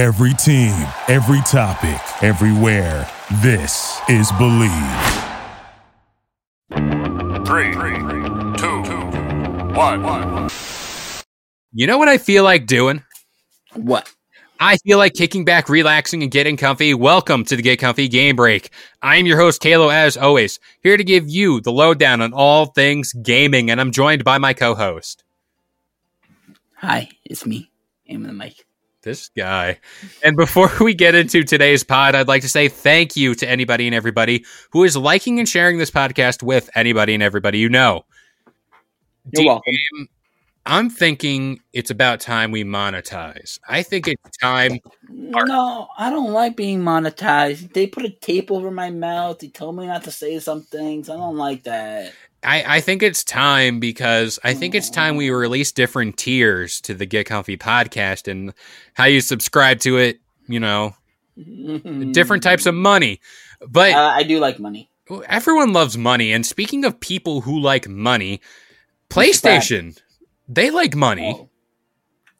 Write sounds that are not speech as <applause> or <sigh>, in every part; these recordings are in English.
Every team, every topic, everywhere. This is Bleav. Three, two, one. You know what I feel like doing? What? I feel like kicking back, relaxing, and getting comfy. Welcome to the Get Comfy Game Break. I'm your host, Kalo, as always, here to give you the lowdown on all things gaming, and I'm joined by my co host. Hi, it's me. Aim the mic. This guy. And before we get into today's pod, I'd like to say thank you to anybody and everybody who is liking and sharing this podcast with anybody and everybody you know. You're welcome. I'm thinking it's about time we monetize. I think it's time. No, I don't like being monetized. They put a tape over my mouth. They told me not to say some things. I don't like that. I, I think it's time because I think it's time we release different tiers to the Get Comfy podcast and how you subscribe to it, you know, <laughs> different types of money. But Uh, I do like money. everyone loves money. And speaking of people who like money, PlayStation, they like money. Oh.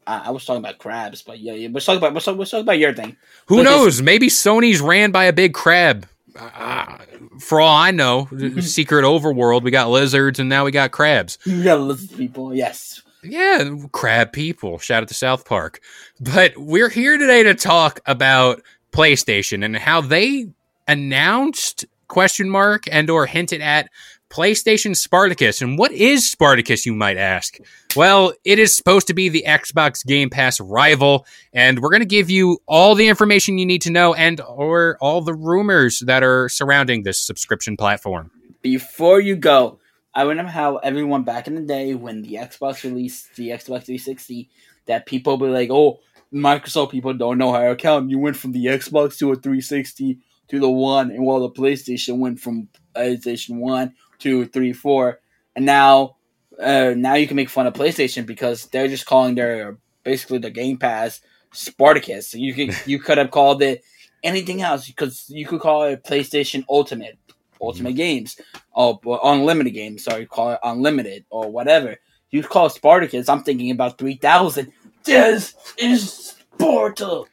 I, I was talking about crabs, but yeah, yeah. Let's talk about let's talk, let's talk about your thing. Who knows? Maybe Sony's ran by a big crab. Uh, for all I know, <laughs> secret overworld, we got lizards and now we got crabs. You gotta listen to people. Yes. Yeah, crab people. Shout out to South Park. But we're here today to talk about PlayStation and how they announced question mark and or hinted at PlayStation Spartacus. And what is Spartacus, you might ask? Well, it is supposed to be the Xbox Game Pass rival, and we're going to give you all the information you need to know and or all the rumors that are surrounding this subscription platform. Before you go, I remember how everyone back in the day when the Xbox released the Xbox 360, that people be like, "Oh, Microsoft people don't know how to count. You went from the Xbox to a 360 to the one, and while the PlayStation went from PlayStation one to three, four, and now, uh, now you can make fun of PlayStation because they're just calling their basically the Game Pass Spartacus. You could <laughs> you could have called it anything else because you could call it PlayStation Ultimate, Ultimate Games, oh, but unlimited games. Sorry, call it unlimited or whatever. You call it Spartacus. I'm thinking about three thousand. This is Sparta.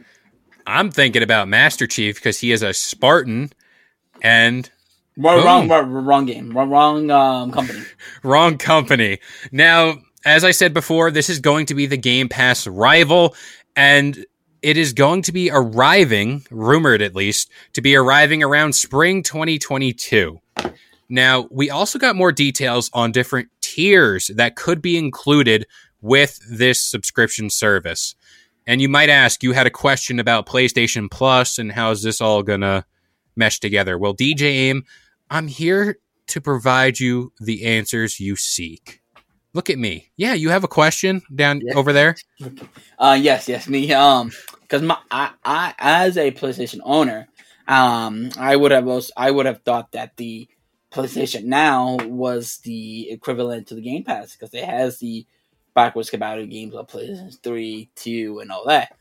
I'm thinking about Master Chief because he is a Spartan and Wrong, wrong, wrong, wrong game. Wrong, wrong um, company. <laughs> Wrong company. Now, as I said before, this is going to be the Game Pass rival, and it is going to be arriving, rumored at least, to be arriving around spring 2022. Now, we also got more details on different tiers that could be included with this subscription service. And you might ask, you had a question about PlayStation Plus and how is this all going to mesh together? Well, DJ Aim, I'm here to provide you the answers you seek. Look at me. Yeah, you have a question down Yeah. over there? Uh, yes, yes, me. Um, because my I, I as a PlayStation owner, um, I would have also, I would have thought that the PlayStation Now was the equivalent to the Game Pass because it has the backwards compatible games of PlayStation Three, Two, and all that.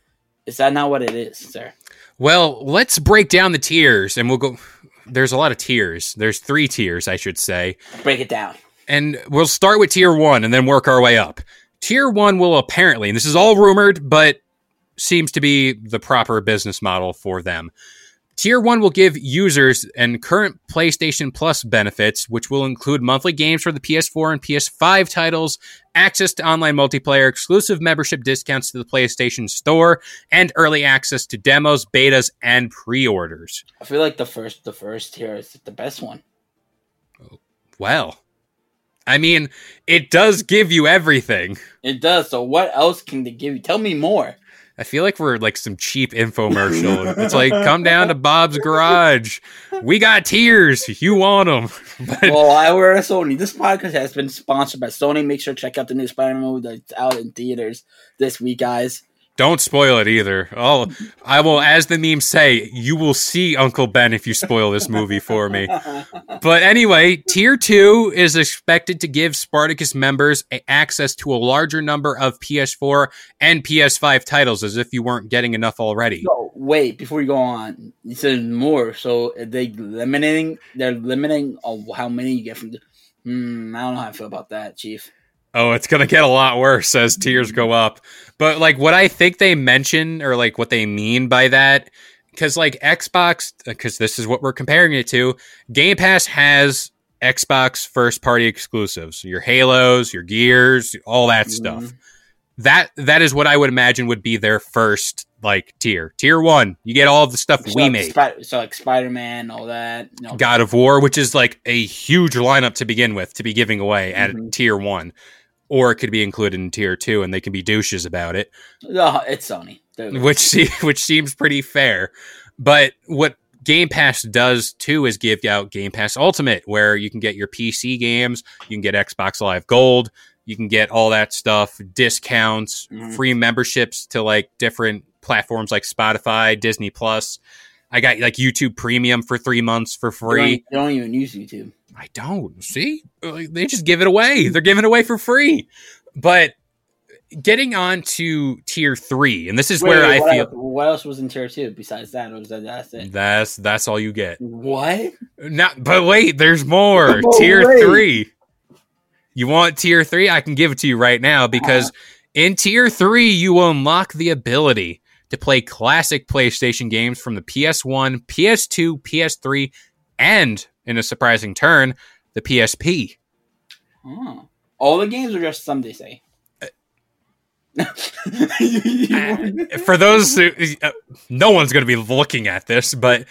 Is that not what it is, sir? Well, let's break down the tiers and we'll go. There's a lot of tiers. There's three tiers, I should say. Break it down. And we'll start with tier one and then work our way up. Tier one will apparently, and this is all rumored, but seems to be the proper business model for them. Tier one will give users and current PlayStation Plus benefits, which will include monthly games for the PS4 and PS5 titles, access to online multiplayer, exclusive membership discounts to the PlayStation Store, and early access to demos, betas, and pre-orders. I feel like the first the first tier is the best one. Well, I mean, it does give you everything. It does. So what else can they give you? Tell me more. I feel like we're like some cheap infomercial. <laughs> it's like, come down to Bob's Garage. We got tears. You want them. <laughs> But well, I wear a Sony. This podcast has been sponsored by Sony. Make sure to check out the new Spider-Man movie that's out in theaters this week, guys. Don't spoil it either. Oh, I will, as the memes say, you will see Uncle Ben if you spoil this movie for me. But anyway, tier two is expected to give Spartacus members access to a larger number of PS4 and PS5 titles, as if you weren't getting enough already. Wait, before you go on, you said more. So they limiting? They're limiting of how many you get from. The, hmm, I don't know how I feel about that, Chief. Oh, it's gonna get a lot worse as tiers go up. But like what I think they mention or like what they mean by that, because like Xbox, because this is what we're comparing it to. Game Pass has Xbox first party exclusives, your Halos, your Gears, all that stuff. Mhm. That that is what I would imagine would be their first like tier. Tier one, you get all of the stuff So we like made. Spi- so like Spider Man, all that. Know, God of War, which is like a huge lineup to begin with to be giving away at Mhm. tier one, or it could be included in tier two, and they can be douches about it, Oh, it's Sony. Which <laughs> which seems pretty fair. But what Game Pass does too is give out Game Pass Ultimate, where you can get your PC games, you can get Xbox Live Gold, you can get all that stuff, discounts, Mhm. free memberships to like different platforms like Spotify, Disney Plus. I got like YouTube Premium for three months for They don't, free. they don't even use YouTube. I don't see. They just give it away. They're giving it away for free. But getting on to tier three, and this is Wait, where wait, I what feel else, what else was in tier two besides that? Or was that that's it? that's that's all you get. What? Not, but wait, there's more. <laughs> Oh, tier wait. three. You want tier three? I can give it to you right now because uh-huh. in tier three, you will unlock the ability to play classic PlayStation games from the PS1, PS2, PS3, and in a surprising turn, the PSP. Oh. All the games are just some they say. <laughs> For those who, uh, no one's going to be looking at this, but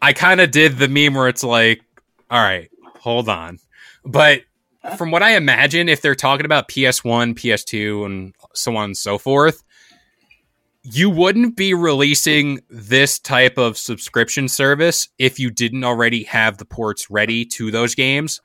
I kind of did the meme where it's like, all right, hold on. But from what I imagine, if they're talking about PS1, PS2, and so on and so forth, you wouldn't be releasing this type of subscription service if you didn't already have the ports ready to those games.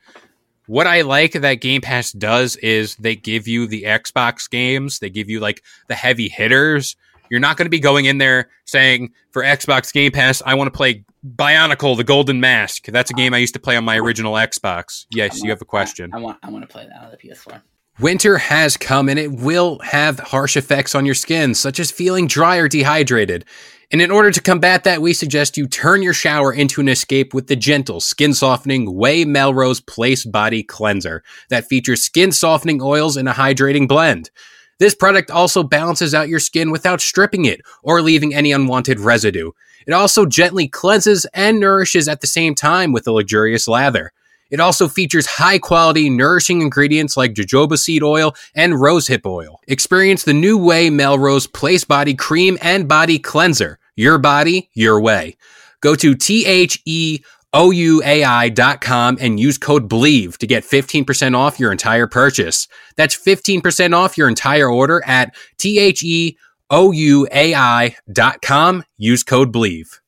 What I like that Game Pass does is they give you the Xbox games, they give you like the heavy hitters. You're not going to be going in there saying for Xbox Game Pass, I want to play Bionicle: The Golden Mask. That's a game I used to play on my original Xbox. Yes, you have a question. I want I want to play that on the PS4. Winter has come and it will have harsh effects on your skin, such as feeling dry or dehydrated. And in order to combat that, we suggest you turn your shower into an escape with the gentle, skin softening OUAI Melrose Place Body Cleanser that features skin softening oils and a hydrating blend. This product also balances out your skin without stripping it or leaving any unwanted residue. It also gently cleanses and nourishes at the same time with a luxurious lather. It also features high quality, nourishing ingredients like jojoba seed oil and rosehip oil. Experience the new OUAI Melrose Place Body Cream and Body Cleanser. Your body, your way. Go to T H E O U A I.com and use code BLEAV to get 15% off your entire purchase. That's 15% off your entire order at T H E O U A I.com. Use code BLEAV.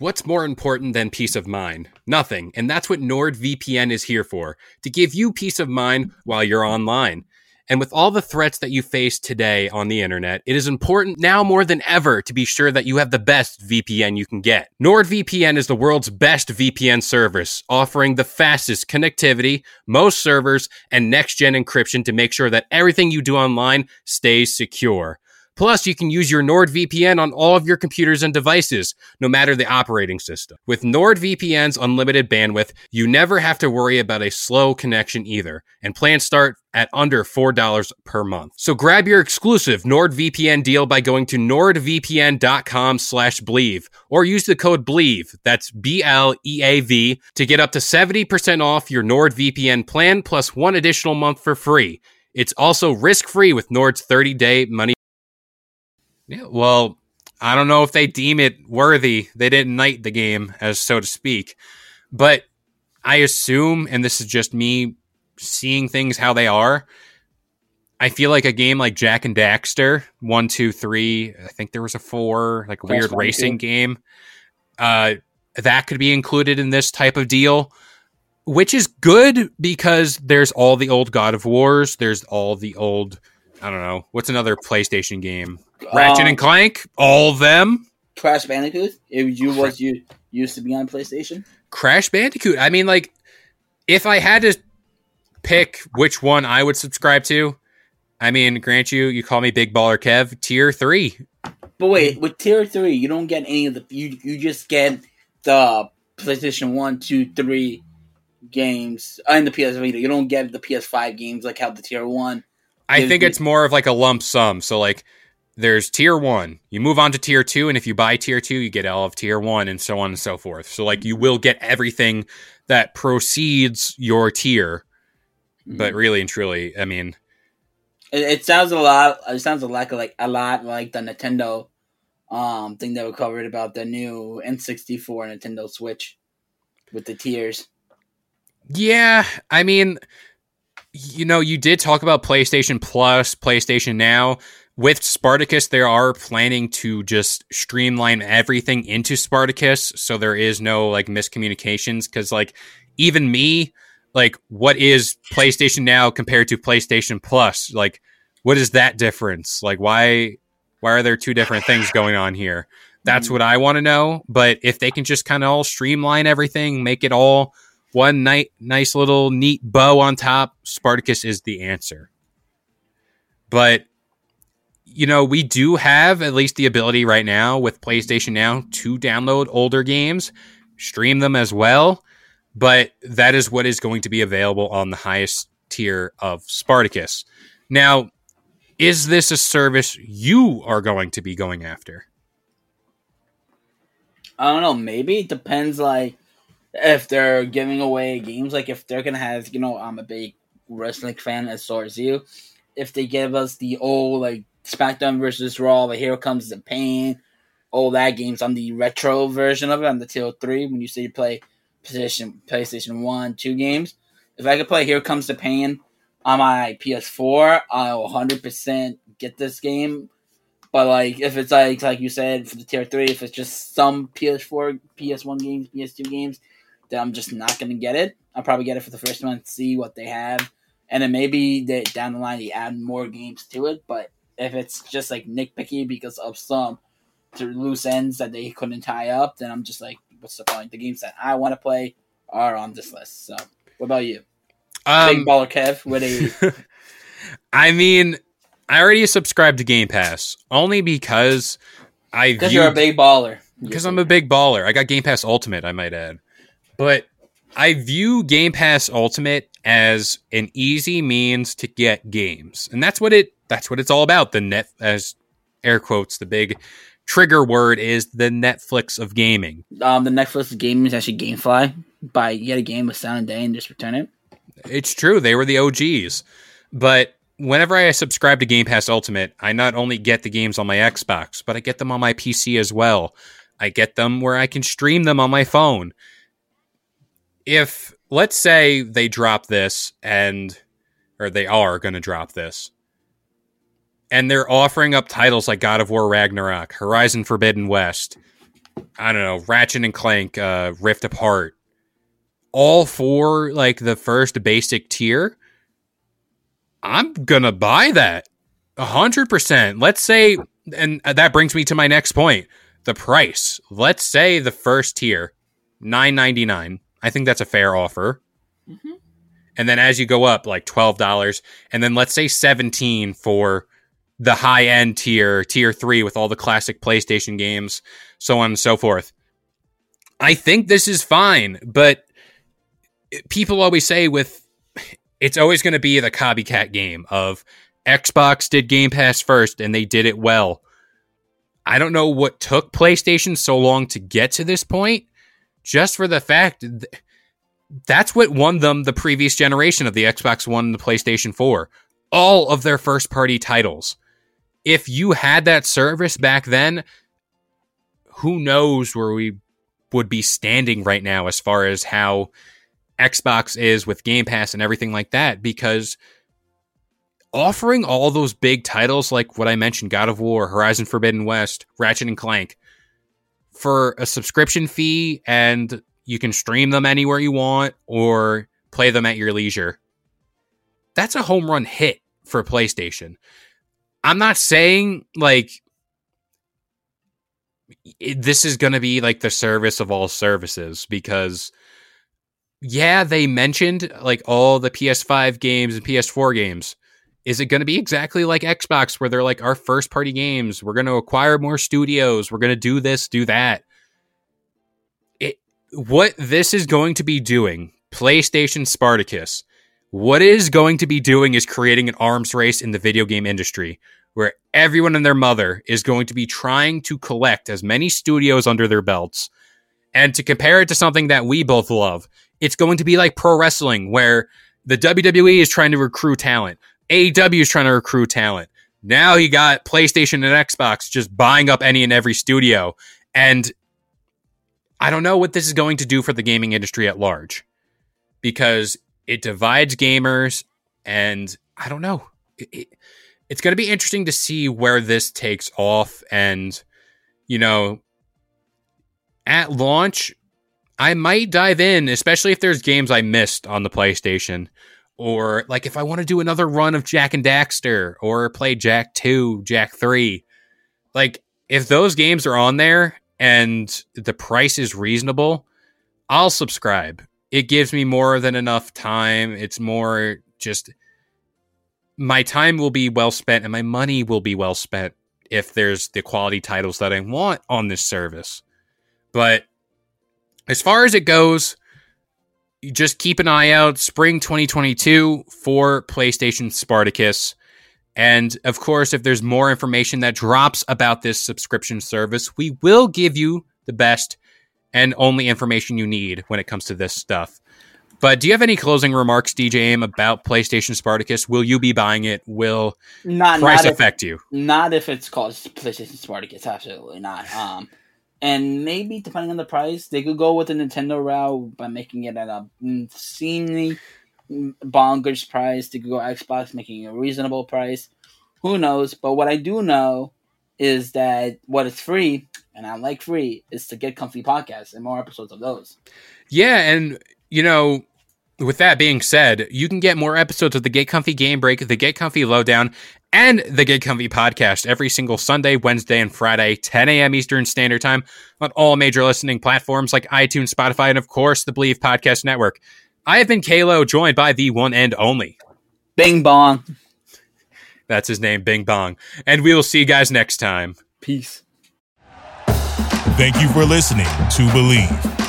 What's more important than peace of mind? Nothing. And that's what NordVPN is here for to give you peace of mind while you're online. And with all the threats that you face today on the internet, it is important now more than ever to be sure that you have the best VPN you can get. NordVPN is the world's best VPN service, offering the fastest connectivity, most servers, and next gen encryption to make sure that everything you do online stays secure. Plus, you can use your NordVPN on all of your computers and devices, no matter the operating system. With NordVPN's unlimited bandwidth, you never have to worry about a slow connection either, and plans start at under $4 per month. So grab your exclusive NordVPN deal by going to nordvpn.com slash bleav or use the code BLEAV, that's B-L-E-A-V, to get up to 70% off your NordVPN plan plus one additional month for free. It's also risk-free with Nord's 30-day money yeah, well, I don't know if they deem it worthy. They didn't knight the game, as so to speak. But I assume, and this is just me seeing things how they are. I feel like a game like Jak and Daxter, one, two, three. I think there was a four, like a weird racing game. Uh, that could be included in this type of deal, which is good because there's all the old God of Wars. There's all the old. I don't know what's another PlayStation game. Ratchet Um, and Clank, all of them. Crash Bandicoot. If you was you used to be on PlayStation. Crash Bandicoot. I mean, like, if I had to pick which one I would subscribe to, I mean, grant you, you call me Big Baller Kev, tier three. But wait, with tier three, you don't get any of the you you just get the PlayStation one, two, three games uh, and the PS Vita. You don't get the PS5 games like how the tier one. I think it's more of like a lump sum. So like there's tier one. You move on to tier two, and if you buy tier two, you get all of tier one and so on and so forth. So like you will get everything that proceeds your tier. But really and truly, I mean, It, it sounds a lot. It sounds a lot like a lot like the Nintendo um thing that we covered about the new N64 Nintendo Switch with the tiers. Yeah, I mean, you know, you did talk about PlayStation Plus, PlayStation Now. With Spartacus, they are planning to just streamline everything into Spartacus, so there is no like miscommunications. Because like even me, like what is PlayStation Now compared to PlayStation Plus? Like, what is that difference? Like, why why are there two different things going on here? That's mm. what I want to know. But if they can just kind of all streamline everything, make it all one night, nice little neat bow on top, Spartacus is the answer. But you know, we do have at least the ability right now with PlayStation Now to download older games, stream them as well. But that is what is going to be available on the highest tier of Spartacus. Now, is this a service you are going to be going after? I don't know. Maybe it depends. Like if they're giving away games, like if they're gonna have, you know, I'm a big wrestling fan as far as you. If they give us the old like SmackDown versus Raw, but here comes the pain, all that games on the retro version of it on the Teal Three. When you say you play PlayStation PlayStation One, two games. If I could play Here Comes the Pain on my PS4, I'll 100 percent get this game. But like, if it's like like you said for the tier three, if it's just some PS4, PS1 games, PS2 games, then I'm just not gonna get it. I'll probably get it for the first month, see what they have, and then maybe they, down the line they add more games to it. But if it's just like nitpicky because of some loose ends that they couldn't tie up, then I'm just like, what's the point? The games that I want to play are on this list. So, what about you, Big Um, Baller Kev? what With a <laughs> I mean, I already subscribed to Game Pass only because I because you're a big baller. because I'm a big baller. I got Game Pass Ultimate, I might add. But I view Game Pass Ultimate as an easy means to get games. And that's what it that's what it's all about. The net as air quotes, the big trigger word is the Netflix of gaming. um, the Netflix of gaming is actually GameFly. Buy you get a game with Sound and Day and just return it. It's true, they were the OGs. But whenever I subscribe to Game Pass Ultimate, I not only get the games on my Xbox, but I get them on my PC as well. I get them where I can stream them on my phone. If let's say they drop this and or they are going to drop this and they're offering up titles like God of War Ragnarok, Horizon Forbidden West, I don't know, Ratchet and Clank, uh, Rift Apart, all for like the first basic tier, I'm gonna buy that a hundred percent. Let's say, and that brings me to my next point: the price. Let's say the first tier, nine ninety nine. I think that's a fair offer. And then as you go up, like twelve dollars, and then let's say seventeen for the high end tier, tier three, with all the classic PlayStation games, so on and so forth. I think this is fine, but people always say with it's always going to be the copycat game of Xbox did Game Pass first and they did it well. I don't know what took PlayStation so long to get to this point, just for the fact th- that's what won them the previous generation of the Xbox One and the PlayStation 4. All of their first party titles. If you had that service back then, who knows where we would be standing right now as far as how Xbox is with Game Pass and everything like that because offering all those big titles like what I mentioned God of War, Horizon Forbidden West, Ratchet and Clank for a subscription fee and you can stream them anywhere you want or play them at your leisure. That's a home run hit for PlayStation. I'm not saying like it, this is going to be like the service of all services because yeah, they mentioned like all the PS5 games and PS4 games. Is it going to be exactly like Xbox where they're like our first party games? We're going to acquire more studios. We're going to do this, do that. It what this is going to be doing PlayStation Spartacus. What is going to be doing is creating an arms race in the video game industry where everyone and their mother is going to be trying to collect as many studios under their belts. And to compare it to something that we both love, it's going to be like pro wrestling where the WWE is trying to recruit talent. AEW is trying to recruit talent. Now you got PlayStation and Xbox just buying up any and every studio. And I don't know what this is going to do for the gaming industry at large because it divides gamers. And I don't know. It, it, it's going to be interesting to see where this takes off. And, you know, at launch, I might dive in, especially if there's games I missed on the PlayStation. Or like if I want to do another run of Jak and Daxter or play Jak 2, Jak 3. Like if those games are on there and the price is reasonable, I'll subscribe. It gives me more than enough time. It's more just my time will be well spent and my money will be well spent if there's the quality titles that I want on this service. But as far as it goes, just keep an eye out spring 2022 for PlayStation Spartacus. And of course, if there's more information that drops about this subscription service, we will give you the best and only information you need when it comes to this stuff. But do you have any closing remarks, DJ Aim, about PlayStation Spartacus? Will you be buying it? Will not, price not affect if, you? Not if it's called PlayStation Spartacus. Absolutely not. Um, and maybe depending on the price, they could go with the Nintendo route by making it at a obscenely bonkers price. They could go Xbox, making it a reasonable price. Who knows? But what I do know is that what is free, and I like free, is to get comfy podcasts and more episodes of those. Yeah, and you know, with that being said, you can get more episodes of the Get Comfy Game Break, the Get Comfy Lowdown, and the Get Comfy podcast every single Sunday, Wednesday, and Friday, 10 a.m. Eastern Standard Time on all major listening platforms like iTunes, Spotify, and of course, the Bleav Podcast Network. I have been Kalo, joined by the one and only Bing Bong. That's his name, Bing Bong. And we will see you guys next time. Peace. Thank you for listening to Bleav.